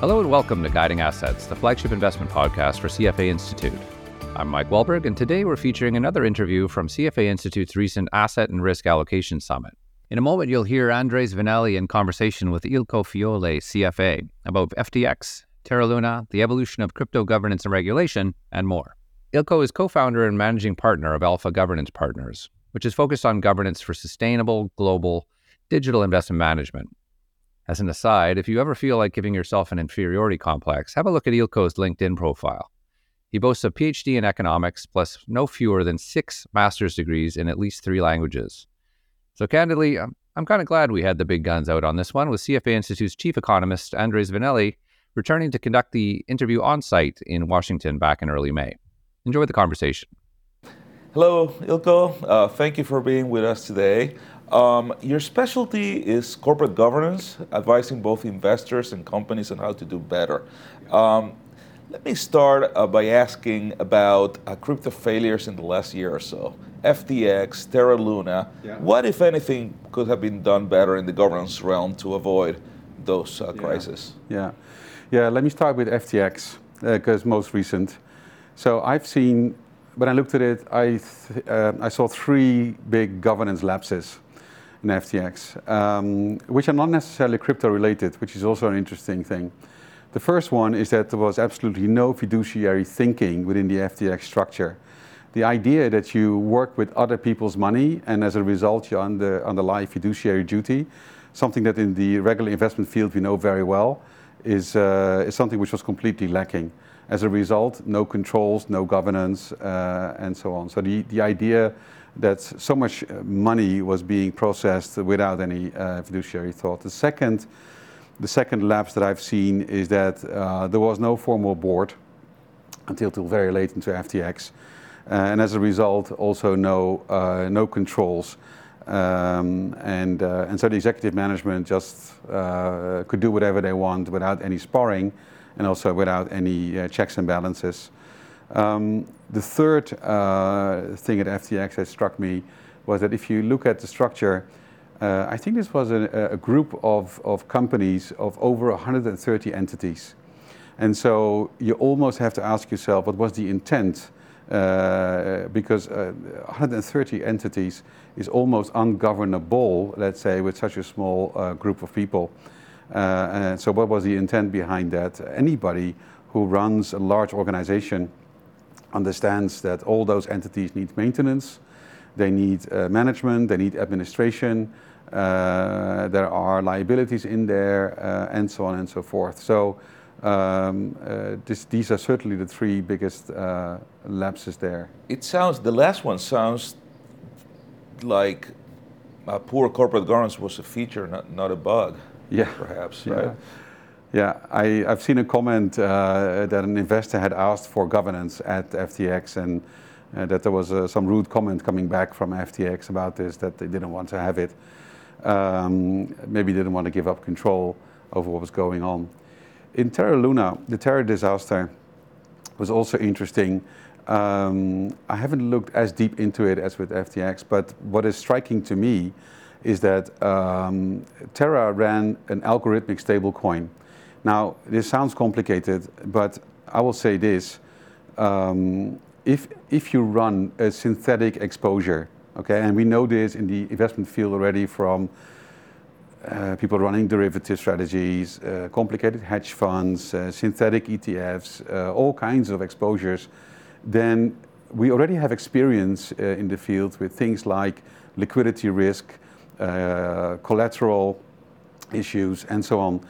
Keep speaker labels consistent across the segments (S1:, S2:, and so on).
S1: Hello and welcome to Guiding Assets, the flagship investment podcast for CFA Institute. I'm Mike Wallberg, and today we're featuring another interview from CFA Institute's recent Asset and Risk Allocation Summit. In a moment, you'll hear Andres Vinelli in conversation with Eelco Fiole, CFA, about FTX, Terra Luna, the evolution of crypto governance and regulation, and more. Eelco is co founder and managing partner of Alpha Governance Partners, which is focused on governance for sustainable, global, digital investment management as an aside, if you ever feel like giving yourself an inferiority complex, have a look at Eelco's LinkedIn profile. He boasts a PhD in economics plus no fewer than six master's degrees in at least three languages. So, candidly, I'm, I'm kind of glad we had the big guns out on this one, with CFA Institute's chief economist, Andres Vinelli, returning to conduct the interview on site in Washington back in early May. Enjoy the conversation.
S2: Hello, Eelco. Uh, thank you for being with us today. Um, your specialty is corporate governance, advising both investors and companies on how to do better. Um, let me start uh, by asking about uh, crypto failures in the last year or so. FTX, Terra Luna. Yeah. What, if anything, could have been done better in the governance realm to avoid those uh, crises?
S3: Yeah. yeah, Let me start with FTX because uh, most recent. So I've seen when I looked at it, I, th- uh, I saw three big governance lapses in FTX, um, which are not necessarily crypto related, which is also an interesting thing. The first one is that there was absolutely no fiduciary thinking within the FTX structure. The idea that you work with other people's money and as a result you're under, underlie fiduciary duty, something that in the regular investment field we know very well, is, uh, is something which was completely lacking. As a result, no controls, no governance, uh, and so on. So the, the idea that so much uh, money was being processed without any uh, fiduciary thought. The second, the second lapse that I've seen is that uh, there was no formal board until till very late into FTX, uh, and as a result, also no uh, no controls. Um, and uh, and so the executive management just could do whatever they want without any sparring, and also without any checks and balances. Um, the third uh, thing at FTX that struck me was that if you look at the structure, uh, I think this was a, a, group of, of companies of over 130 entities. And so you almost have to ask yourself what was the intent? Uh, because 130 uh, entities is almost ungovernable, let's say, with such a small uh, group of people. Uh, and so, what was the intent behind that? Anybody who runs a large organization understands that all those entities need maintenance, they need uh, management, they need administration, uh, there are liabilities in there, uh, and so on and so forth. So um, uh, this, these are certainly the three biggest uh, lapses there.
S2: It sounds, the last one sounds like poor corporate governance was a feature, not, not a bug.
S3: Yeah.
S2: Perhaps,
S3: yeah.
S2: right?
S3: Yeah, I, have seen a comment uh, that an investor had asked for governance at FTX and uh, that there was uh, some rude comment coming back from FTX about this, that they didn't want to have it. Um, maybe didn't want to give up control over what was going on. In Terra Luna, the Terra disaster was also interesting. Um, I haven't looked as deep into it as with FTX, but what is striking to me is that um, Terra ran an algorithmic stablecoin now, this sounds complicated, but I will say this. Um, if, if you run a synthetic exposure, okay, and we know this in the investment field already from uh, people running derivative strategies, uh, complicated hedge funds, uh, synthetic ETFs, uh, all kinds of exposures, then we already have experience uh, in the field with things like liquidity risk, uh, collateral issues, and so on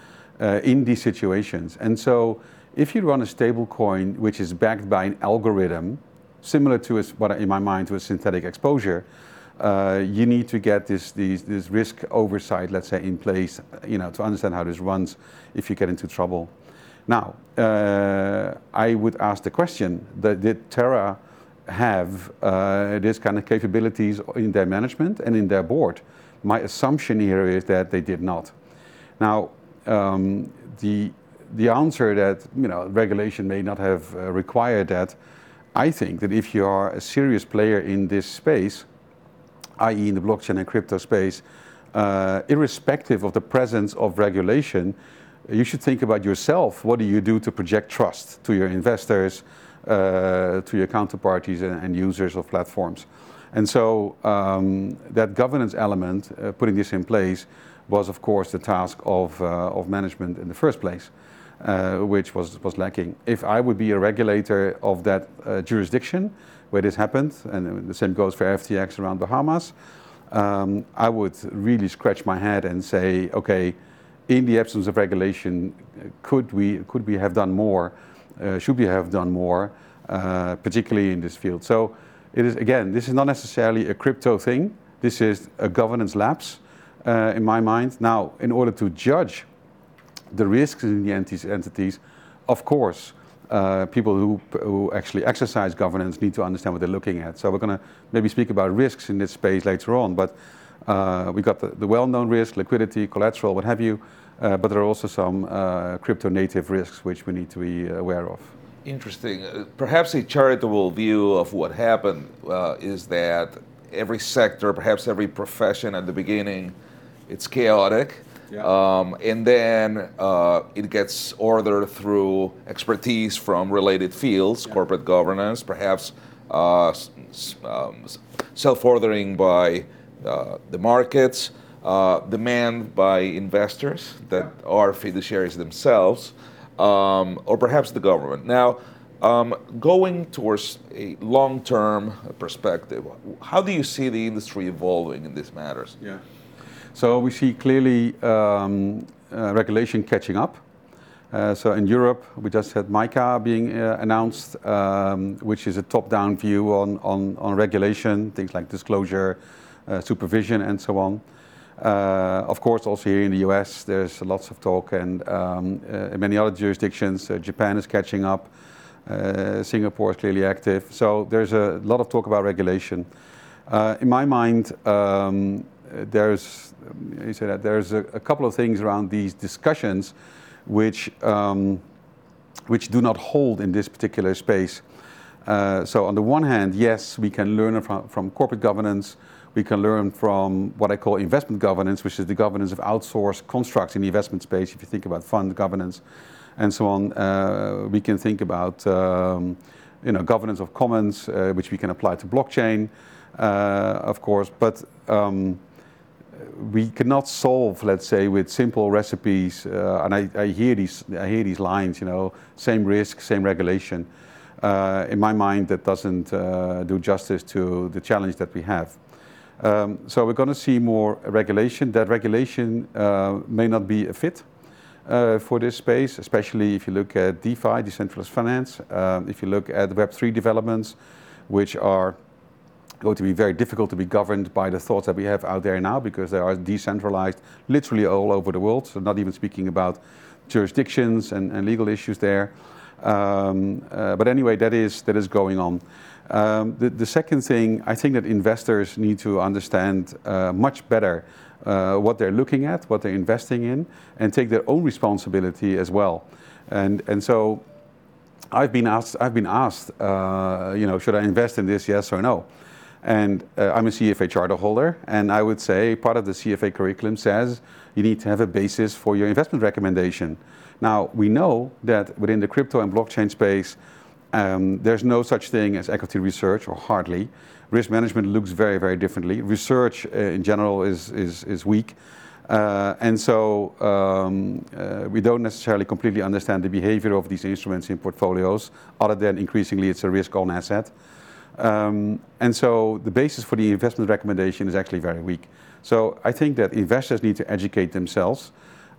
S3: uh, in these situations. And so if you run a stable coin which is backed by an algorithm, similar to a, what in my mind to a synthetic exposure, uh, you need to get this, this, this risk oversight, let's say, in place, you know, to understand how this runs if you get into trouble. Now, uh, I would ask the question: that Did Terra have uh, this kind of capabilities in their management and in their board? My assumption here is that they did not. Now, um, the the answer that you know regulation may not have uh, required that. I think that if you are a serious player in this space, i.e., in the blockchain and crypto space, uh, irrespective of the presence of regulation, you should think about yourself. What do you do to project trust to your investors, uh, to your counterparties and, and, users of platforms? And so um, that governance element, uh, putting this in place, was of course the task of, uh, of management in the first place, uh, which was, was lacking. If I would be a regulator of that uh, jurisdiction where this happened, and the same goes for FTX around Bahamas, um, I would really scratch my head and say, okay, in the absence of regulation, could we, could we have done more? Uh, should we have done more, uh, particularly in this field? So it is, again, this is not necessarily a crypto thing. This is a governance lapse uh, in my mind. Now, in order to judge the risks in the entities, of course, uh, people who, who actually exercise governance need to understand what they're looking at. So we're going to maybe speak about risks in this space later on, but uh, we got the, the well-known risk, liquidity, collateral, what have you, uh, but there are also some uh, crypto native risks which we need to be aware of.
S2: Interesting. Uh, perhaps a charitable view of what happened uh, is that every sector, perhaps every profession at the beginning, it's chaotic. Yeah. Um, and then uh, it gets ordered through expertise from related fields, yeah. corporate governance, perhaps um, self ordering by the markets uh, demand by investors that are fiduciaries themselves, um, or perhaps the government. Now, um, going towards a long-term perspective, how do you see the industry evolving in these matters?
S3: Yeah. So we see clearly um, uh, regulation catching up. Uh, so in Europe, we just had MiCA being uh, announced, um, which is a top-down view on, on, on regulation, things like disclosure, uh, supervision, and so on. Uh, of course, also here in the US, there's lots of talk, and um, uh, in many other jurisdictions, Japan is catching up, Singapore is clearly active. So there's a lot of talk about regulation. In my mind, um, there's you say that there's a, a, couple of things around these discussions which um, which do not hold in this particular space. Uh, so on the one hand, yes, we can learn from, from corporate governance we can learn from what I call investment governance, which is the governance of outsourced constructs in the investment space. If you think about fund governance and so on, uh, we can think about um, you know, governance of commons, uh, which we can apply to blockchain, uh, of course. But um, we cannot solve, let's say, with simple recipes. Uh, and I, I, hear these, I hear these lines, you know, same risk, same regulation. Uh, in my mind, that doesn't uh, do justice to the challenge that we have. Um, so we're going to see more regulation. That regulation uh, may not be a fit uh, for this space, especially if you look at DeFi, decentralized finance, um, if you look at Web3 developments, which are going to be very difficult to be governed by the thoughts that we have out there now because they are decentralized literally all over the world. So not even speaking about jurisdictions and, and legal issues there. Um, uh, but anyway, that is, that is going on. Um, the, the, second thing, I think that investors need to understand uh, much better uh, what they're looking at, what they're investing in, and take their own responsibility as well. And, and so I've been asked, I've been asked uh, you know, should I invest in this, yes or no? And uh, I'm a CFA charter holder, and I would say part of the CFA curriculum says you need to have a basis for your investment recommendation. Now, we know that within the crypto and blockchain space, um, there's no such thing as equity research, or hardly. Risk management looks very, very differently. Research uh, in general is, is, is weak. Uh, and so um, uh, we don't necessarily completely understand the behavior of these instruments in portfolios, other than increasingly it's a risk on asset. Um, and so the basis for the investment recommendation is actually very weak. So I think that investors need to educate themselves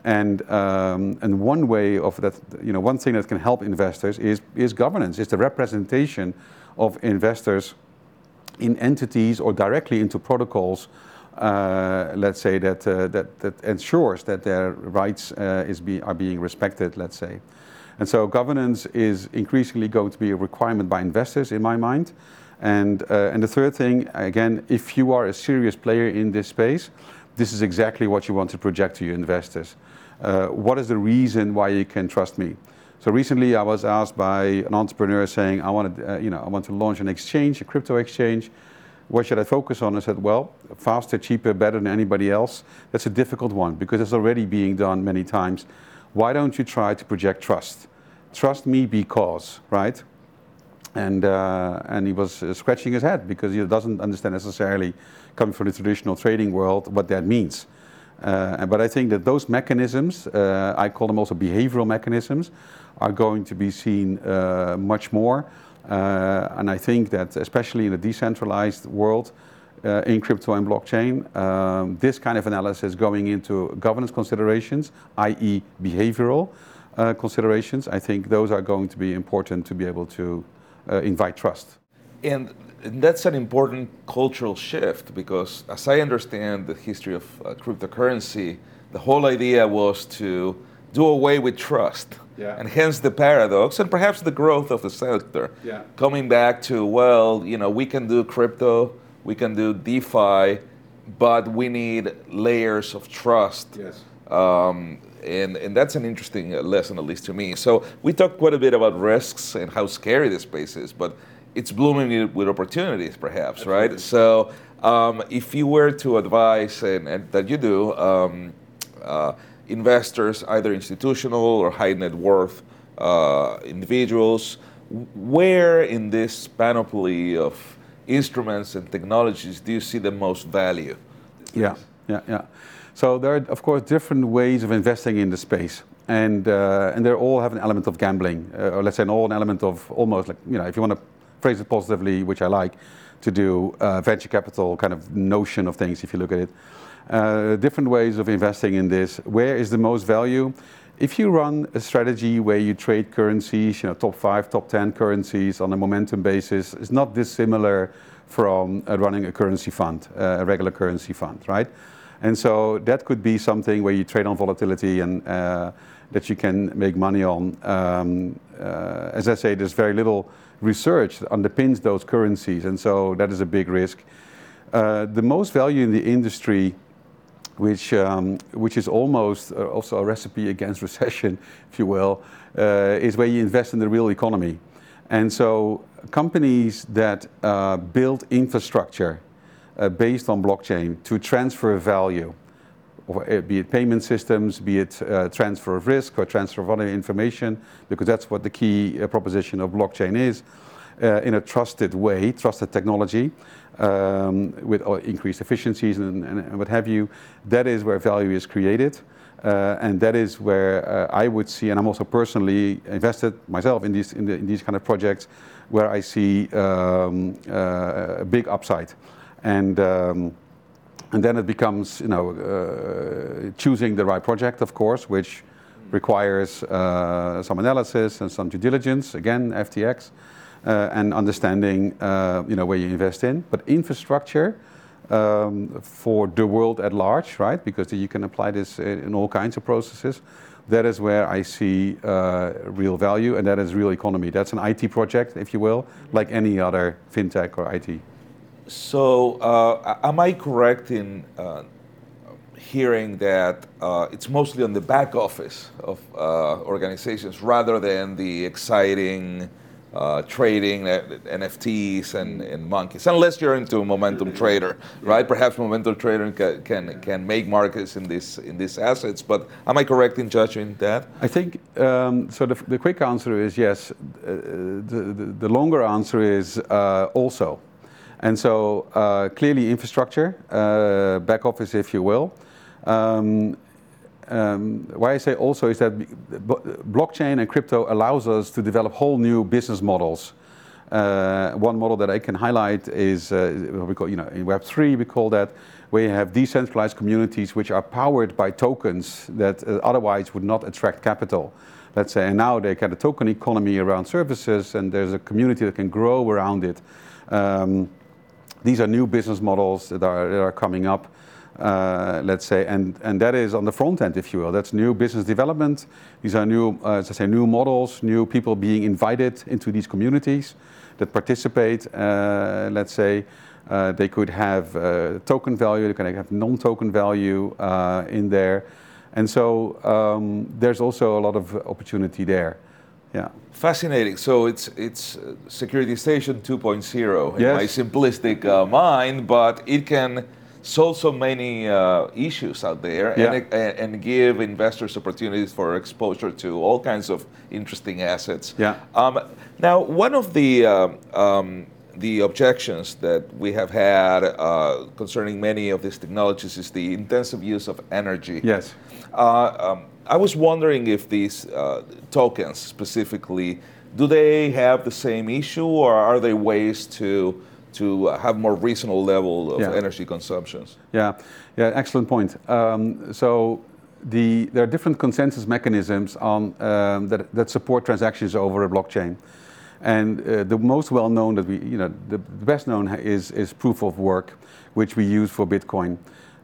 S3: and, um, and one way of that, you know, one thing that can help investors is, is governance, is the representation of investors in entities or directly into protocols, uh, let's say, that, uh, that, that ensures that their rights uh, is be, are being respected, let's say. And so governance is increasingly going to be a requirement by investors, in my mind. And, uh, and the third thing, again, if you are a serious player in this space, this is exactly what you want to project to your investors. Uh, what is the reason why you can trust me? So recently, I was asked by an entrepreneur saying, "I want to, uh, you know, I want to launch an exchange, a crypto exchange. What should I focus on?" I said, "Well, faster, cheaper, better than anybody else. That's a difficult one because it's already being done many times. Why don't you try to project trust? Trust me because, right? And, uh, and he was uh, scratching his head because he doesn't understand necessarily, coming from the traditional trading world, what that means. Uh, but I think that those mechanisms, uh, I call them also behavioral mechanisms, are going to be seen uh, much more. Uh, and I think that, especially in a decentralized world, in crypto and blockchain, um, this kind of analysis going into governance considerations, i.e., behavioral uh, considerations, I think those are going to be important to be able to invite trust.
S2: And that's an important cultural shift because, as I understand the history of uh, cryptocurrency, the whole idea was to do away with trust. Yeah. And hence the paradox and perhaps the growth of the sector. Yeah. Coming back to, well, you know, we can do crypto, we can do DeFi, but we need layers of trust. Yes. Um, and, and that's an interesting lesson, at least to me. So we talked quite a bit about risks and how scary this space is, but it's blooming with opportunities, perhaps, Absolutely. right? So, um, if you were to advise, and, and that you do, um, uh, investors, either institutional or high net worth uh, individuals, where in this panoply of instruments and technologies do you see the most value?
S3: Yeah, yeah, yeah. So there are, of course, different ways of investing in the space and uh, and they all have an element of gambling, uh, or let's say, an all an element of almost like you know, if you want to phrase it positively, which I like, to do uh, venture capital kind of notion of things, if you look at it. Uh, different ways of investing in this. Where is the most value? If you run a strategy where you trade currencies, you know, top five, top 10 currencies on a momentum basis, it's not dissimilar from uh, running a currency fund, uh, a regular currency fund, right? And so that could be something where you trade on volatility and uh, that you can make money on. Um, uh, as I say, there's very little research that underpins those currencies, and so that is a big risk. Uh, the most value in the industry, which um, which is almost uh, also a recipe against recession, if you will, uh, is where you invest in the real economy, and so companies that uh, build infrastructure uh, based on blockchain to transfer value uh, be it payment systems, be it uh, transfer of risk or transfer of other information, because that's what the key uh, proposition of blockchain is, in a trusted way, trusted technology, um, with uh, increased efficiencies and, what have you. That is where value is created. Uh, and that is where I would see, and I'm also personally invested myself in these in, the, in these kind of projects, where I see um, a big upside, and um, and then it becomes, you know, uh, choosing the right project, of course, which requires uh, some analysis and some due diligence. Again, FTX, uh, and understanding, uh, you know, where you invest in. But infrastructure um, for the world at large, right? Because you can apply this in all kinds of processes. That is where I see uh, real value, and that is real economy. That's an IT project, if you will, like any other fintech or IT.
S2: So, uh, am I correct in uh, hearing that uh, it's mostly on the back office of uh, organizations rather than the exciting uh, trading uh, NFTs and, and, monkeys, unless you're into a momentum trader, right? Perhaps momentum trader can, can, can make markets in this in these assets. But am I correct in judging that?
S3: I think um, so. The, the, quick answer is yes. the, the, the longer answer is also. And so uh, clearly infrastructure, uh, back office, if you will. Um, um, why I say also is that blockchain and crypto allows us to develop whole new business models. Uh, one model that I can highlight is uh, what we call, you know, in Web3 we call that where you have decentralized communities which are powered by tokens that uh, otherwise would not attract capital. Let's say, and now they get a token economy around services, and there's a community that can grow around it. Um, these are new business models that are, that are coming up, let's say, and, and that is on the front end, if you will. That's new business development. These are new, uh, as I say, new models, new people being invited into these communities that participate, uh, let's say. Uh, they could have uh, token value, they can have non-token value uh, in there. And so um, there's also a lot of opportunity there. Yeah.
S2: Fascinating. So it's it's Securitization 2.0 in yes. my simplistic uh, mind, but it can solve so many uh, issues out there
S3: Yeah.
S2: and, and, give investors opportunities for exposure to all kinds of interesting assets.
S3: Yeah.
S2: Um, now, one of the um, um, the objections that we have had uh, concerning many of these technologies is the intensive use of energy.
S3: Yes.
S2: Uh, um, I was wondering if these uh, tokens specifically, do they have the same issue, or are there ways to to have more reasonable level of
S3: Yeah.
S2: energy consumptions?
S3: Yeah, yeah, excellent point. Um, so the, there are different consensus mechanisms on, um, that, that support transactions over a blockchain. And uh, the most well known that we, you know, the, the best known is, is proof of work, which we use for Bitcoin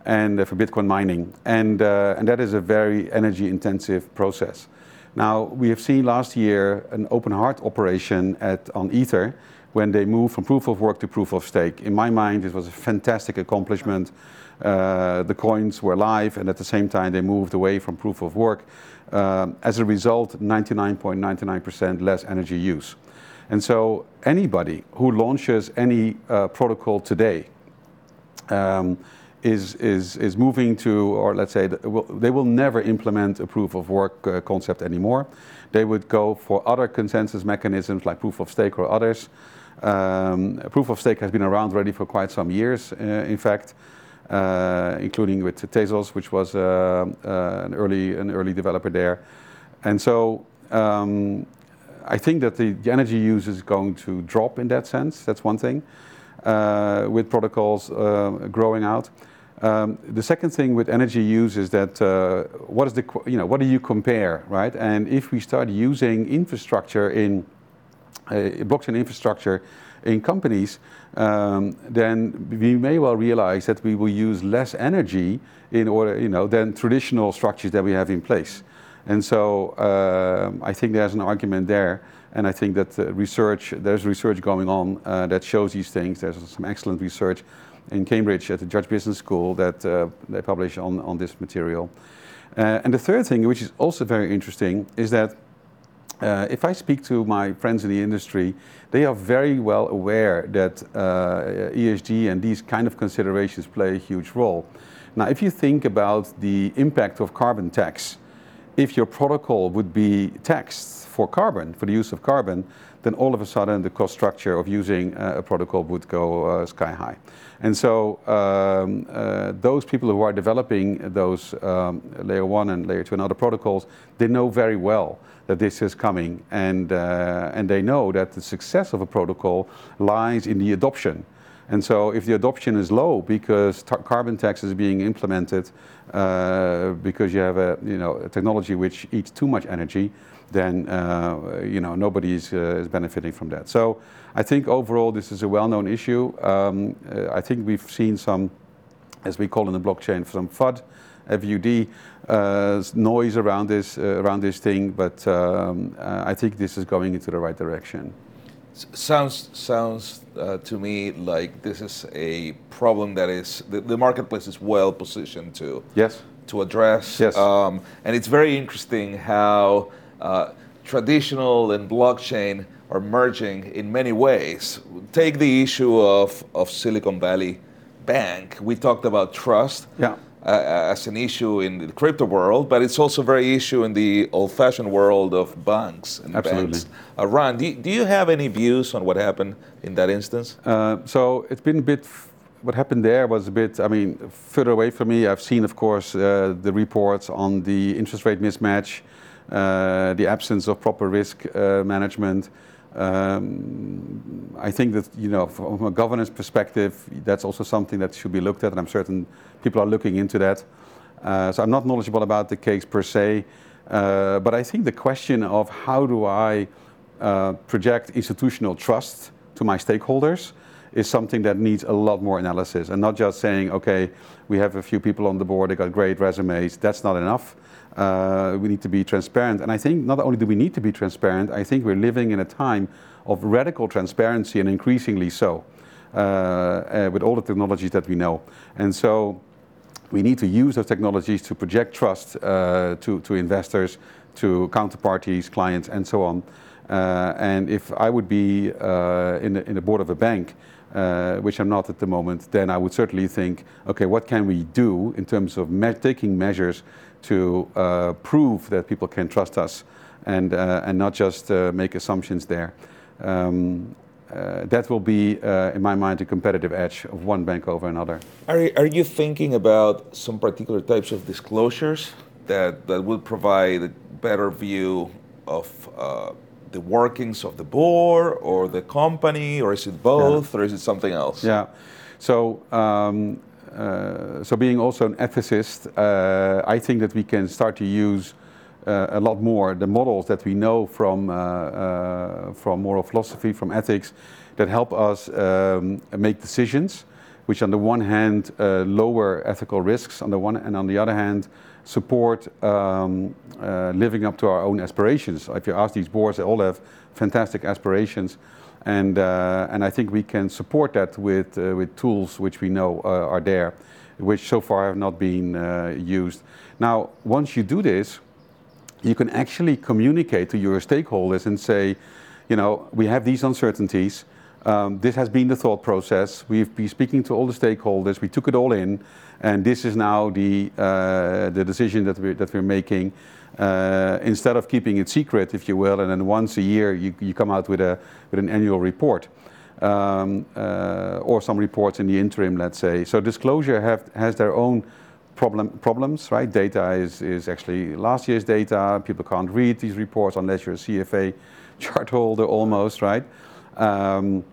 S3: and uh, for Bitcoin mining. And, uh, and that is a very energy intensive process. Now, we have seen last year an open heart operation at, on Ether when they moved from proof of work to proof of stake. In my mind, it was a fantastic accomplishment. Uh, the coins were live, and at the same time, they moved away from proof of work. Um, as a result, 99.99% less energy use. And so, anybody who launches any uh, protocol today um, is, is, is moving to, or let's say, they will never implement a proof of work uh, concept anymore. They would go for other consensus mechanisms like proof of stake or others. Um, proof of stake has been around already for quite some years, uh, in fact, uh, including with Tezos, which was uh, an, early, an early developer there. And so um, I think that the, the energy use is going to drop in that sense. That's one thing uh, with protocols uh, growing out. Um, the second thing with energy use is that uh, what is the you know what do you compare right? And if we start using infrastructure in blockchain infrastructure in companies, um, then we may well realize that we will use less energy in order you know than traditional structures that we have in place. And so um I think there's an argument there, and I think that uh, research there's research going on uh, that shows these things. There's some excellent research in Cambridge at the Judge Business School that uh, they publish on on this material. Uh, and the third thing, which is also very interesting, is that uh, if I speak to my friends in the industry, they are very well aware that uh, ESG and these kind of considerations play a huge role. Now, if you think about the impact of carbon tax, if your protocol would be taxed for carbon, for the use of carbon, then all of a sudden the cost structure of using uh, a protocol would go uh, sky high. And so um, uh, those people who are developing those um, layer one and layer two and other protocols, they know very well that this is coming, and uh, and they know that the success of a protocol lies in the adoption. And so, if the adoption is low because carbon tax is being implemented uh, because you have a you know a technology which eats too much energy, then uh, you know nobody is, uh, is benefiting from that. So, I think overall this is a well-known issue. Um, uh, I think we've seen some, as we call in the blockchain, some FUD, FUD uh, noise around this uh, around this thing, but um, uh, I think this is going into the right direction.
S2: S- Sounds sounds uh, to me like this is a problem that is the, the marketplace is well positioned to
S3: Yes.
S2: to address.
S3: Yes.
S2: Um, and it's very interesting how uh, traditional and blockchain are merging in many ways. Take the issue of, of Silicon Valley Bank. We talked about trust
S3: Yeah.
S2: Uh, as an issue in the crypto world, but it's also a very issue in the old-fashioned world of banks and
S3: Absolutely.
S2: banks. Uh, Ron, do you, do you have any views on what happened in that instance?
S3: Uh, so it's been a bit. What happened there was a bit. I mean, further away from me. I've seen, of course, uh, the reports on the interest rate mismatch, uh, the absence of proper risk uh, management. Um, I think that you know, from a governance perspective, that's also something that should be looked at, and I'm certain people are looking into that. Uh, so I'm not knowledgeable about the case per se, uh, but I think the question of how do I uh, project institutional trust to my stakeholders is something that needs a lot more analysis and not just saying, okay, we have a few people on the board, they got great resumes. That's not enough. Uh, we need to be transparent. And I think not only do we need to be transparent, I think we're living in a time of radical transparency and increasingly so uh, uh, with all the technologies that we know. And so we need to use those technologies to project trust uh, to, to investors, to counterparties, clients, and so on. Uh, and if I would be uh, in, the, in the board of a bank, uh, which I'm not at the moment, then I would certainly think, okay, what can we do in terms of me- taking measures to uh, prove that people can trust us and, uh, and not just uh, make assumptions there. Um, uh, that will be, uh, in my mind, a competitive edge of one bank over another.
S2: Are, are you thinking about some particular types of disclosures that, that will provide a better view of uh, the workings of the board or the company, or is it both, yeah. or is it something else?
S3: Yeah. So, um, so being also an ethicist, uh, I think that we can start to use uh, a lot more the models that we know from, uh, uh, from moral philosophy, from ethics, that help us um, make decisions, which on the one hand lower ethical risks, on the one and on the other hand support um, living up to our own aspirations. If you ask these boards, they all have fantastic aspirations. And, uh, and I think we can support that with, uh, with tools which we know uh, are there, which so far have not been used. Now, once you do this, you can actually communicate to your stakeholders and say, you know, we have these uncertainties. Um, this has been the thought process. We've been speaking to all the stakeholders. We took it all in, and this is now the uh, the decision that we're that we're making. Uh, instead of keeping it secret, if you will, and then once a year you, you come out with a with an annual report. Um, uh, or some reports in the interim, let's say. So disclosure have, has their own problem, problems, right? Data is, is actually last year's data. People can't read these reports unless you're a CFA chart holder almost, right? Um,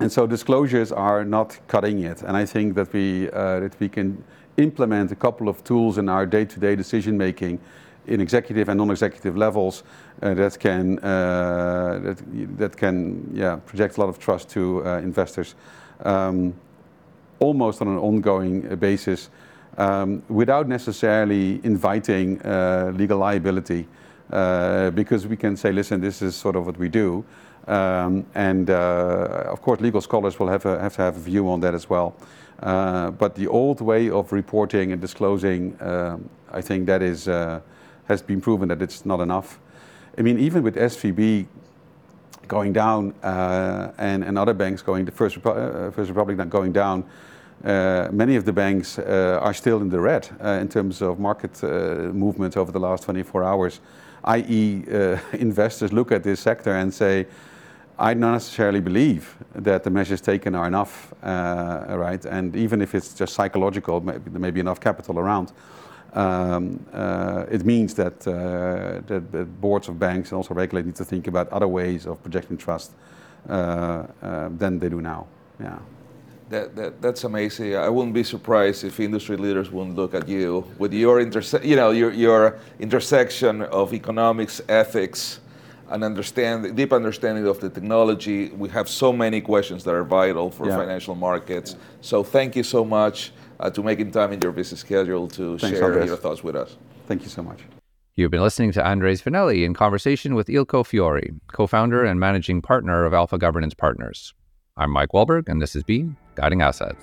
S3: and so disclosures are not cutting it. And I think that we, uh, that we can implement a couple of tools in our day-to-day decision making in executive and non-executive levels uh, that can uh, that, that can yeah project a lot of trust to uh, investors um, almost on an ongoing basis um, without necessarily inviting uh, legal liability, uh, because we can say, listen, this is sort of what we do. Um, and uh, of course, legal scholars will have, a, have to have a view on that as well. Uh, but the old way of reporting and disclosing, I think that is, uh, has been proven that it's not enough. I mean, even with SVB going down uh, and, and other banks going, the First, Repu- First Republic not going down, uh, many of the banks uh, are still in the red uh, in terms of market movements over the last 24 hours, i.e., investors look at this sector and say, I don't necessarily believe that the measures taken are enough, uh, right? And even if it's just psychological, maybe there may be enough capital around. Um, uh, it means that, uh, that, that, boards of banks and also regulators need to think about other ways of projecting trust than they do now. Yeah.
S2: That, that, that's amazing. I wouldn't be surprised if industry leaders wouldn't look at you with your interse- you know, your, your intersection of economics, ethics, and understand deep understanding of the technology. We have so many questions that are vital for yeah. financial markets. Yeah. So thank you so much uh, to making time in your busy schedule to Thanks, share Andres. your thoughts with us.
S3: Thank you so much.
S1: You've been listening to Andres Vinelli in conversation with Eelco Fiole, co-founder and managing partner of Alpha Governance Partners. I'm Mike Wallberg, and this has been Guiding Assets.